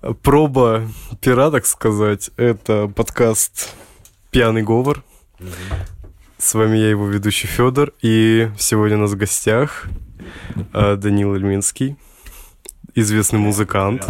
проба пера, так сказать. Это подкаст «Пьяный говор». С вами я, его ведущий Федор, и сегодня у нас в гостях э, Данил Ильминский, известный музыкант.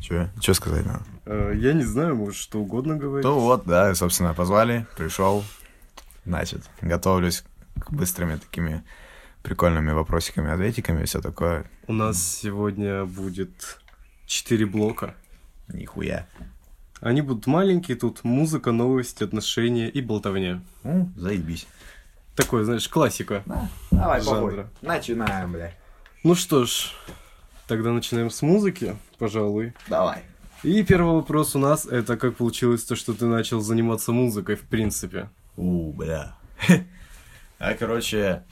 Че, че сказать надо? Э, Я не знаю, может, что угодно говорить. Ну вот, да, собственно, позвали, пришел. Значит, готовлюсь к быстрыми такими прикольными вопросиками, ответиками, все такое. У нас сегодня будет четыре блока. Нихуя. Они будут маленькие, тут музыка, новости, отношения и болтовня. Ну, заебись. Такое, знаешь, классика. Давай, Жанра. Начинаем, бля. Ну что ж, тогда начинаем с музыки, пожалуй. Давай. И первый вопрос у нас это как получилось то, что ты начал заниматься музыкой в принципе. У, бля. А, короче,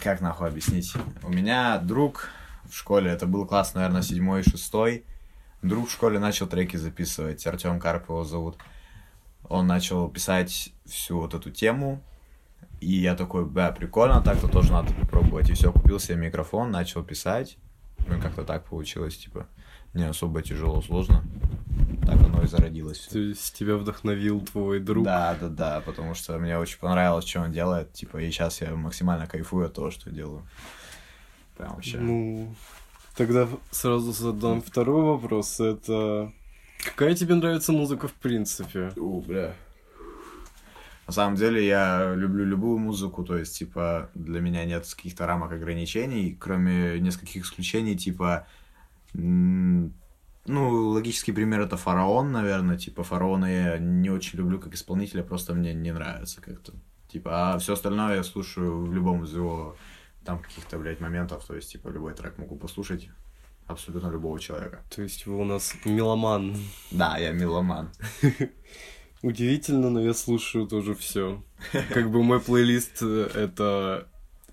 как нахуй объяснить? У меня друг в школе, это был класс, наверное, седьмой, шестой. Друг в школе начал треки записывать, Артем Карп его зовут. Он начал писать всю вот эту тему, и я такой, бля, прикольно, так-то тоже надо попробовать. И все, купил себе микрофон, начал писать. Ну, и как-то так получилось, типа, не особо тяжело, сложно. Так оно и зародилось. То есть тебя вдохновил твой друг. Да, да, да, потому что мне очень понравилось, что он делает, типа, и сейчас я максимально кайфую от того, что делаю. Прям вообще. Ну, тогда сразу задам второй вопрос. Это какая тебе нравится музыка в принципе? У, бля. На самом деле я люблю любую музыку, то есть, типа, для меня нет каких-то рамок ограничений, кроме нескольких исключений, типа, ну, логический пример это Фараон, наверное, типа, Фараона я не очень люблю как исполнителя, просто мне не нравится как-то. Типа, а все остальное я слушаю в любом из его там каких-то, блядь, моментов, то есть, типа, любой трек могу послушать абсолютно любого человека. То есть вы у нас меломан. Да, я меломан. Удивительно, но я слушаю тоже все. Как бы мой плейлист э, это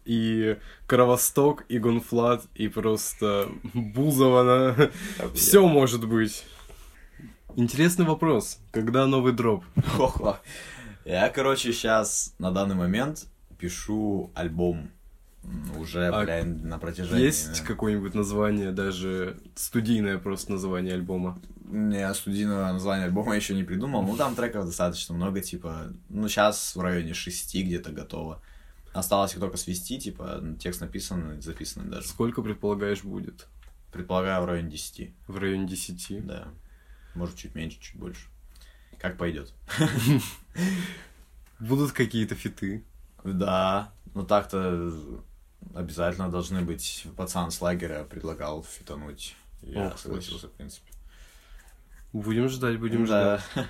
и Кровосток, и GONE.Fludd, и просто Бузова. Все может быть. Интересный вопрос. Когда новый дроп? Я, короче, сейчас на данный момент пишу альбом. Уже, А блядь, на протяжении... Есть какое-нибудь название, даже студийное просто название альбома? Я студийного названия альбома еще не придумал. Ну, там треков достаточно много, типа... Ну, сейчас в районе шести где-то готово. Осталось их только свести, типа, текст написан, записан даже. Сколько, предполагаешь, будет? Предполагаю, в районе десяти. В районе 10. Да. Может, чуть меньше, чуть больше. Как пойдет. Будут какие-то фиты? Да, ну так-то обязательно должны быть. Пацан с лагеря предлагал фитануть. Я Ох, согласился, в принципе. Будем ждать, будем Да. ждать.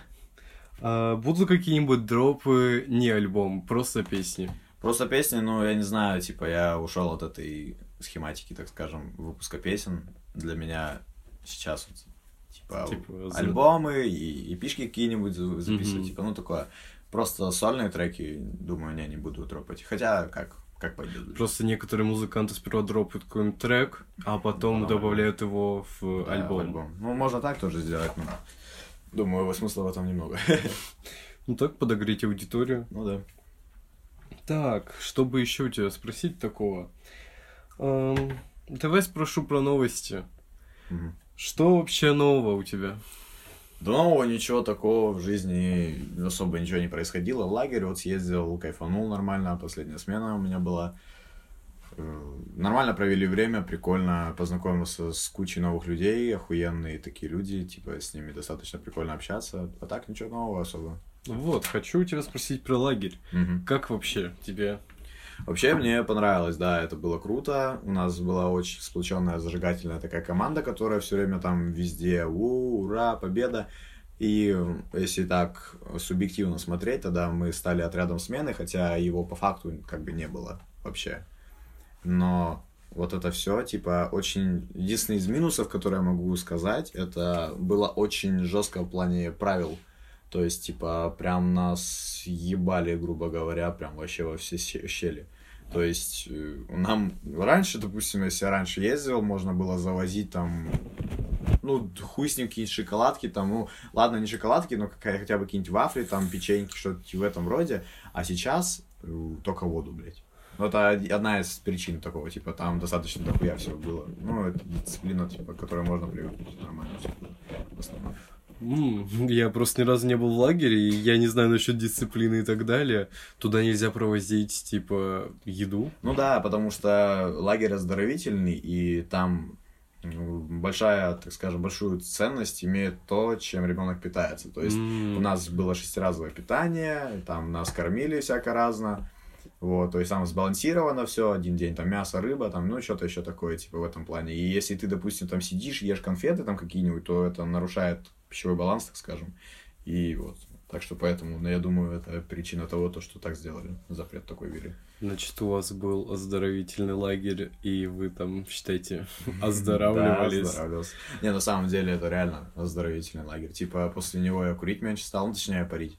А, будут какие-нибудь дропы, не альбом, просто песни? Просто песни, ну, я не знаю, типа, я ушел от этой схематики, так скажем, выпуска песен. Для меня сейчас вот, типа, Типа, альбомы и, и пишки какие-нибудь за- записывать, Мгм. типа, ну, такое. Просто сольные треки, думаю, не, не буду дропать. Хотя, как, как пойдет. Просто некоторые музыканты сперва дропают какой-нибудь трек, а потом Ну, добавляют его в Да, альбом. Ну, можно так тоже сделать, но думаю, его смысла в этом немного. Ну так подогреть аудиторию. Ну да. Так, чтобы еще у тебя спросить такого? Эм, давай спрошу про новости. Мгм. Что вообще нового у тебя? Нового ничего такого в жизни особо ничего не происходило. Лагерь вот съездил, кайфанул нормально, последняя смена у меня была. Э, Нормально провели время, прикольно познакомился с кучей новых людей, охуенные такие люди, типа с ними достаточно прикольно общаться. А так ничего нового особо. Вот, хочу у тебя спросить про лагерь. Мгм. Как вообще тебе? Вообще мне понравилось, да, это было круто. У нас была очень сплоченная, зажигательная такая команда, которая все время там везде у, ура, победа. И если так субъективно смотреть, тогда мы стали отрядом смены, хотя его по факту как бы не было вообще. Но вот это все, типа, очень... Единственный из минусов, который я могу сказать, это было очень жестко в плане правил. То есть, типа, прям нас ебали, грубо говоря, прям вообще во все щели. То есть, э, нам раньше, допустим, если я раньше ездил, можно было завозить там, ну, хуй с ним какие-нибудь шоколадки, там, ну, ладно, не шоколадки, но какая, хотя бы какие-нибудь вафли, там, печеньки, что-то в этом роде. А сейчас э, только воду, блядь. Ну, это од- одна из причин такого, типа, там достаточно дохуя всего было. Ну, это дисциплина, типа, к которой можно привыкнуть. Нормально все. В основном. Я просто ни разу не был в лагере, и я не знаю насчет дисциплины и так далее. Туда нельзя провозить, типа, еду. Ну да, потому что лагерь оздоровительный, и там большая, так скажем, большую ценность имеет то, чем ребенок питается. То есть М, у нас было шестиразовое питание, там нас кормили всяко разно. Вот, то есть там сбалансировано все, один день там мясо, рыба, там, ну, что-то еще такое, типа, в этом плане. И если ты, допустим, там сидишь, ешь конфеты там какие-нибудь, то это нарушает пищевой баланс, так скажем. И вот, так что поэтому, ну, я думаю, это причина того, то, что так сделали, запрет такой ввели. Значит, у вас был оздоровительный лагерь, и вы там, считайте, Да, оздоравливались. оздоравливался. Не, на самом деле это реально оздоровительный лагерь. Типа после него я курить меньше стал, ну точнее парить.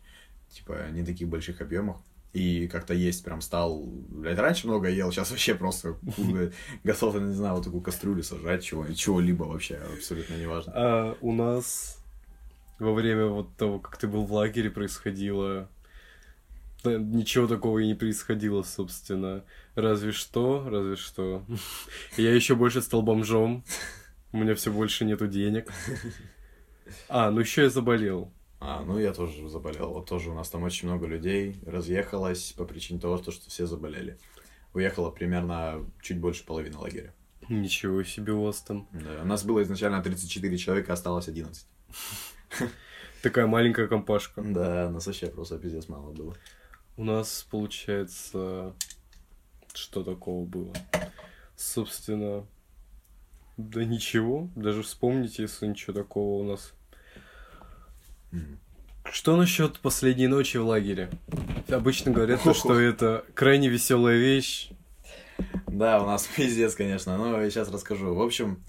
Типа не таких больших объемах. И как-то есть прям стал... Блядь, раньше много ел, сейчас вообще просто готов, не знаю, вот такую кастрюлю сажать, чего, чего-либо вообще, абсолютно неважно. А у нас во время вот того, как ты был в лагере, происходило... Да, ничего такого и не происходило, собственно. Разве что, разве что. Я еще больше стал бомжом. У меня все больше нету денег. А, ну еще я заболел. А, ну я тоже заболел. Вот тоже у нас там очень много людей разъехалось по причине того, что, что все заболели. Уехало примерно чуть больше половины лагеря. Ничего себе у вас там. Да, у нас было изначально 34 человека, осталось 11. Такая маленькая компашка. Да, нас вообще просто пиздец мало было. У нас, получается, что такого было? Собственно, да ничего, даже вспомните, если ничего такого у нас. Что насчет последней ночи в лагере? Обычно говорят, то, что это крайне веселая вещь. Да, у нас пиздец, конечно. Ну, я сейчас расскажу. В общем,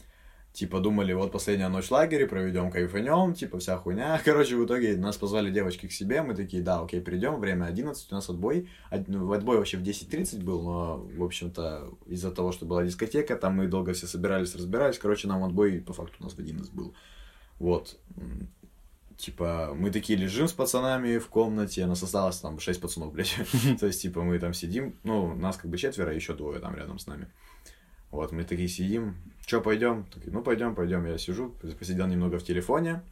типа, думали, вот последняя ночь в лагере, проведем кайфанем, типа, вся хуйня. Короче, в итоге нас позвали девочки к себе, мы такие, да, окей, придем, время 11, у нас отбой. Ну, Отбой вообще в 10.30 был, но, в общем-то, из-за того, что была дискотека, там мы долго все собирались, разбирались. Короче, нам отбой, по факту, у нас в 11 был. Вот. Типа, мы такие лежим с пацанами в комнате, нас осталось там 6 пацанов, блядь. То есть, типа, мы там сидим, ну, нас как бы четверо, еще двое там рядом с нами. Вот, мы такие сидим, что, пойдем? Такие, ну, пойдем, пойдем. Я сижу, посидел немного в телефоне,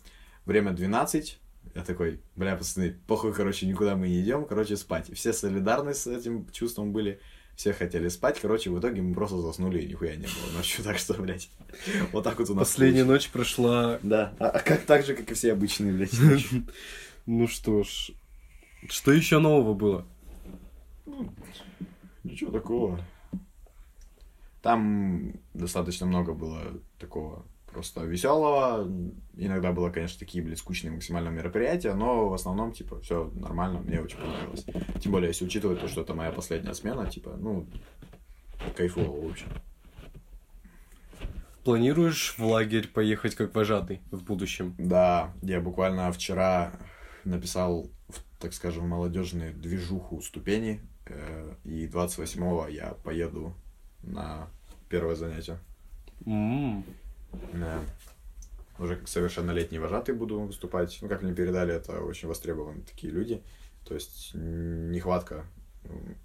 время 12, я такой, бля, пацаны, похуй, короче, никуда мы не идем, короче, спать. И все солидарны с этим чувством были, все хотели спать, короче, в итоге мы просто заснули, и нихуя не было ночью, так что, блядь, вот так вот у нас Последняя получилось. ночь прошла... Да, а, а как так же, как и все обычные, блядь. Ну что ж, что еще нового было? Ничего такого. Там достаточно много было такого просто веселого. Иногда было, конечно, такие, блядь, скучные максимально мероприятия, но в основном, типа, все нормально, мне очень понравилось. Тем более, если учитывать то, что это моя последняя смена, типа, ну, кайфово, в общем. Планируешь в лагерь поехать как вожатый в будущем? Да, я буквально вчера написал, так скажем, молодежную движуху ступени, э, и 28-го я поеду на первое занятие. М, Да. Уже как совершеннолетний вожатый буду выступать. Ну, как мне передали, это очень востребованы такие люди. То есть нехватка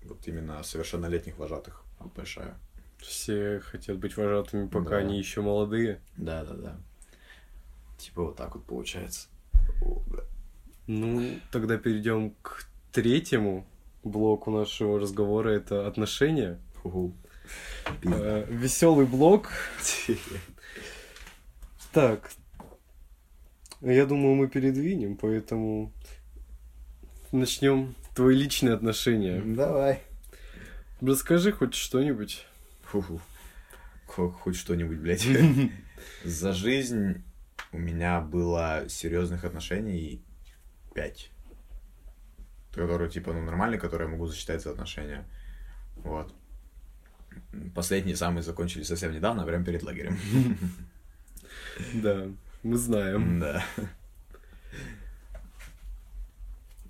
вот именно совершеннолетних вожатых большая. Все хотят быть вожатыми, пока Да. они еще молодые. Да, да, да. Типа вот так вот получается. О. Ну, тогда перейдем к третьему блоку нашего разговора. Это отношения. Фу. Веселый блок. Так. Я думаю, мы передвинем, поэтому начнем твои личные отношения. Давай. Расскажи хоть что-нибудь. Фу-фу. Хо- Хоть что-нибудь, блядь. За жизнь у меня было серьезных отношений пять. Которые, типа, ну, нормальные, которые я могу засчитать за отношения. Вот. Последние самые закончились совсем недавно, прямо перед лагерем. Да, мы знаем. Да.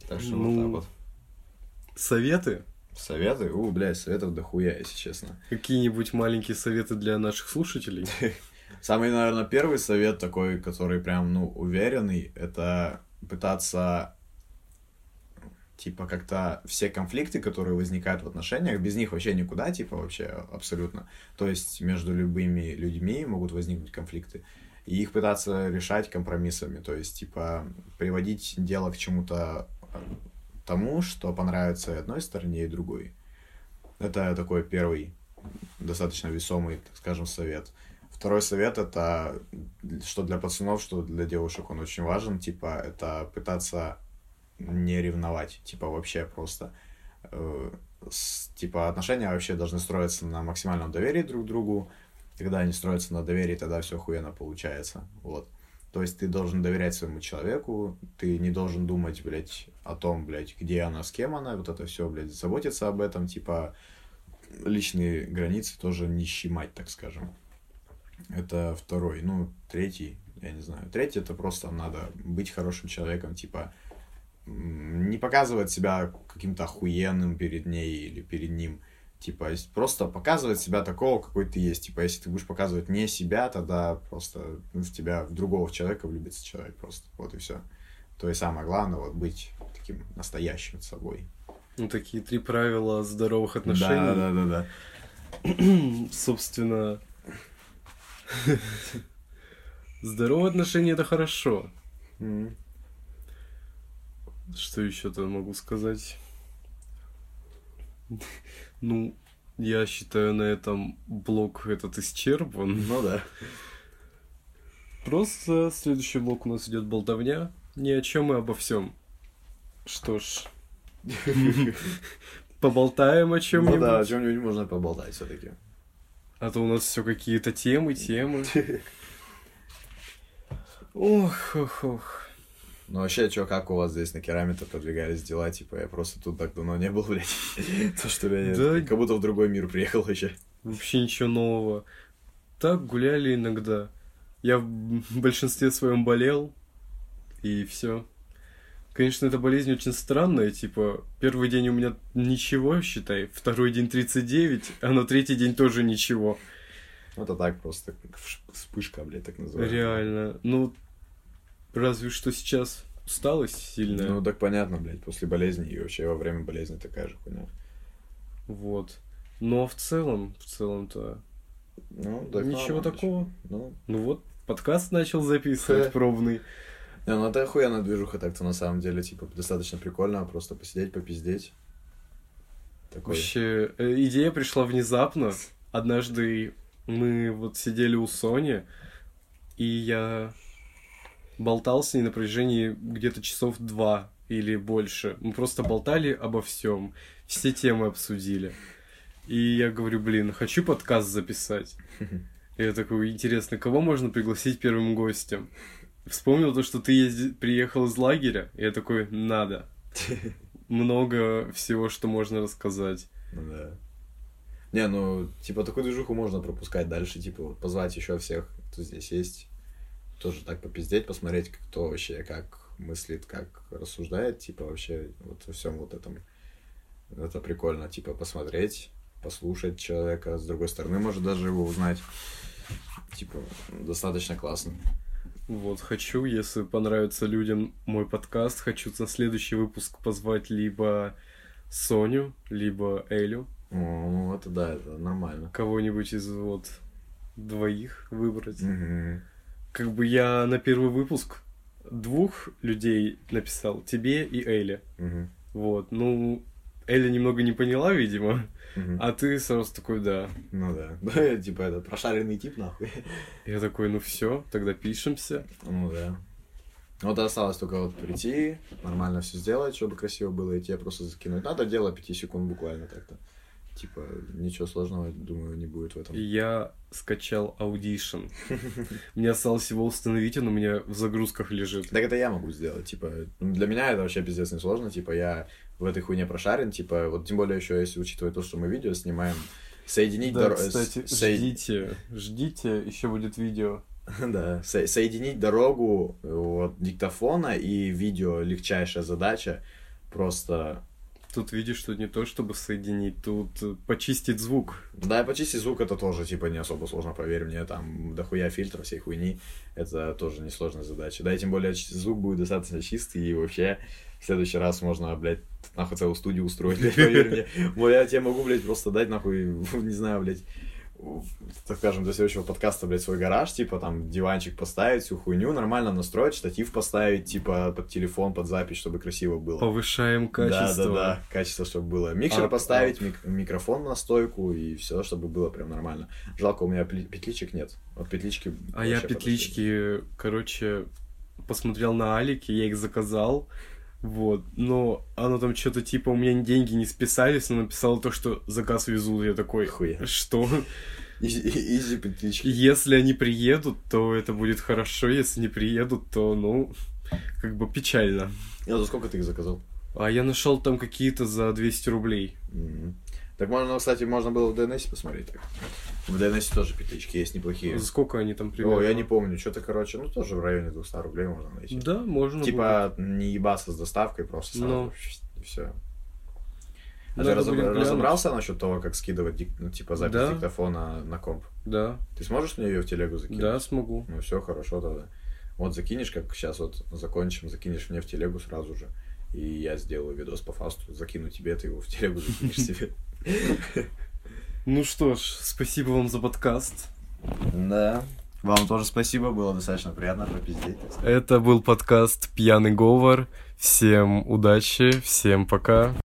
Так что Ну, вот так вот. Советы? Советы? У, блядь, советов дохуя, если честно. Какие-нибудь маленькие советы для наших слушателей? Самый, наверное, первый совет такой, который прям, ну, уверенный, это пытаться Типа, как-то все конфликты, которые возникают в отношениях, без них вообще никуда, типа, вообще абсолютно. То есть между любыми людьми могут возникнуть конфликты. И их пытаться решать компромиссами. То есть, типа, приводить дело к чему-то э, тому, что понравится и одной стороне, и другой. Это такой первый, достаточно весомый, так скажем, совет. Второй совет это, что для пацанов, что для девушек он очень важен, типа, это пытаться не ревновать, типа, вообще просто. Э, с, типа, отношения вообще должны строиться на максимальном доверии друг к другу. Когда они строятся на доверии, тогда все охуенно получается. Вот. То есть ты должен доверять своему человеку, ты не должен думать, блядь, о том, блядь, где она, с кем она, вот это все, блядь, заботиться об этом, типа, личные границы тоже не щемать, так скажем. Это второй. Ну, третий, я не знаю. Третий это просто надо быть хорошим человеком, типа, не показывать себя каким-то охуенным перед ней или перед ним. Типа, просто показывать себя такого, какой ты есть. Типа, если ты будешь показывать не себя, тогда просто в тебя, в другого человека влюбится человек просто. Вот и все. То есть самое главное, вот быть таким настоящим собой. Ну, такие три правила здоровых отношений. Да, да, да, да. Собственно, здоровые отношения это хорошо. М. Что еще-то могу сказать? Ну, я считаю, на этом блок этот исчерпан. Ну да. Просто следующий блок у нас идет болтовня. Ни о чем и обо всем. Что ж, поболтаем о Ну чем-нибудь. да, о чем-нибудь можно поболтать все-таки. А то у нас все какие-то темы, темы. Ох, ох, ох. Ну вообще, что, как у вас здесь на керамике продвигались дела? Типа, я просто тут так давно не был, блядь. То, что я Да. как будто в другой мир приехал вообще. Вообще ничего нового. Так гуляли иногда. Я в большинстве своем болел, и все. Конечно, эта болезнь очень странная, типа, первый день у меня ничего, считай, второй день 39, а на третий день тоже ничего. Это так просто, как вспышка, блядь, так называемая. Реально. Ну, разве что сейчас усталость сильная. Ну, так понятно, блядь, после болезни и вообще во время болезни такая же хуйня. Вот. Но в целом, в целом-то, Ну, так ничего нормально, такого. Ну, Ну вот, подкаст начал записывать пробный. не, ну это охуенная движуха так-то на самом деле, типа, достаточно прикольно, просто посидеть, попиздеть. Такой. Вообще, э, идея пришла внезапно. Однажды мы вот сидели у Сони, и я болтал с ней на протяжении где-то часов два или больше. Мы просто болтали обо всем, все темы обсудили. И я говорю, блин, хочу подкаст записать. И я такой, интересно, кого можно пригласить первым гостем? Вспомнил то, что ты езди- приехал из лагеря, и я такой, надо. Много всего, что можно рассказать. Ну да. Не, ну, типа, такую движуху можно пропускать дальше, типа, позвать еще всех, кто здесь есть. Тоже так попиздеть, посмотреть, кто вообще как мыслит, как рассуждает, типа, вообще, вот во всем вот этом. Это прикольно, типа, посмотреть, послушать человека, с другой стороны, может даже его узнать. Типа, достаточно классно. Вот, хочу, если понравится людям мой подкаст, хочу на следующий выпуск позвать либо Соню, либо Элю, О, ну, это да, это нормально. кого-нибудь из вот двоих выбрать. Мгм. Как бы я на первый выпуск двух людей написал, тебе и Эле. Мгм. Вот, ну, Эля немного не поняла, видимо, Мгм. а ты сразу такой, да. Ну да. Да, я, типа, это прошаренный тип, нахуй. Я такой, ну все, тогда пишемся. Ну да. Вот осталось только вот прийти, нормально все сделать, чтобы красиво было, и тебе просто закинуть. Надо дело 5 секунд буквально так-то. Типа, ничего сложного, думаю, не будет в этом. Я скачал Audition. Мне осталось его установить, он у меня в загрузках лежит. Так это я могу сделать, типа, ну, для меня это вообще пиздец несложно, типа, я в этой хуйне прошарен, типа, вот тем более еще, если учитывать то, что мы видео снимаем, соединить Да, доро- кстати, со- ждите, ждите, еще будет видео. Да, со- соединить дорогу э, вот, диктофона и видео легчайшая задача. Просто Тут видишь, тут не то, чтобы соединить, тут э, почистить звук. Да, почистить звук это тоже, типа, не особо сложно, поверь мне, там, дохуя фильтров, всей хуйни, это тоже несложная задача. Да, и тем более звук будет достаточно чистый, и вообще в следующий раз можно, блядь, нахуй целую студию устроить, поверь мне. Я тебе могу, блядь, просто дать, нахуй, не знаю, блядь, так скажем, для следующего подкаста, блядь, свой гараж, типа, там, диванчик поставить, всю хуйню, нормально настроить, штатив поставить, типа, под телефон, под запись, чтобы красиво было. Повышаем качество. Да, да, да, качество, чтобы было. Микшер А, поставить, мик- микрофон на стойку и все, чтобы было прям нормально. Жалко, у меня петличек нет. Вот петлички. А я петлички, короче, посмотрел на Алике, я их заказал. Вот, но оно там что-то типа, у меня деньги не списались, но написало то, что заказ везут. Я такой, Хуя. что? Изи, петлички. Если они приедут, то это будет хорошо, если не приедут, то, ну, как бы печально. А за сколько ты их заказал? А я нашел там какие-то за 200 рублей. Так можно, кстати, можно было в DNS посмотреть. Так. В DNS тоже петлички есть неплохие. За сколько они там примерно? О, я не помню, что-то, короче, ну тоже в районе 200 рублей можно найти. Да, можно. Типа не ебаться с доставкой, просто сразу Ну. и все. А Надо ты будет глянуть. разобрался насчет того, как скидывать дик- ну, типа запись Да. диктофона на комп? будет. Да, Ты сможешь мне ее в телегу закинуть? да, смогу. Ну все, хорошо тогда. Вот закинешь, как сейчас вот закончим, закинешь мне в телегу сразу же. И я сделаю видос по фасту, закину тебе, ты его в телегу закинешь себе. Ну что ж, спасибо вам за подкаст. Да. Вам тоже спасибо, было достаточно приятно попиздеть. Это был подкаст «Пьяный говор». Всем удачи, всем пока.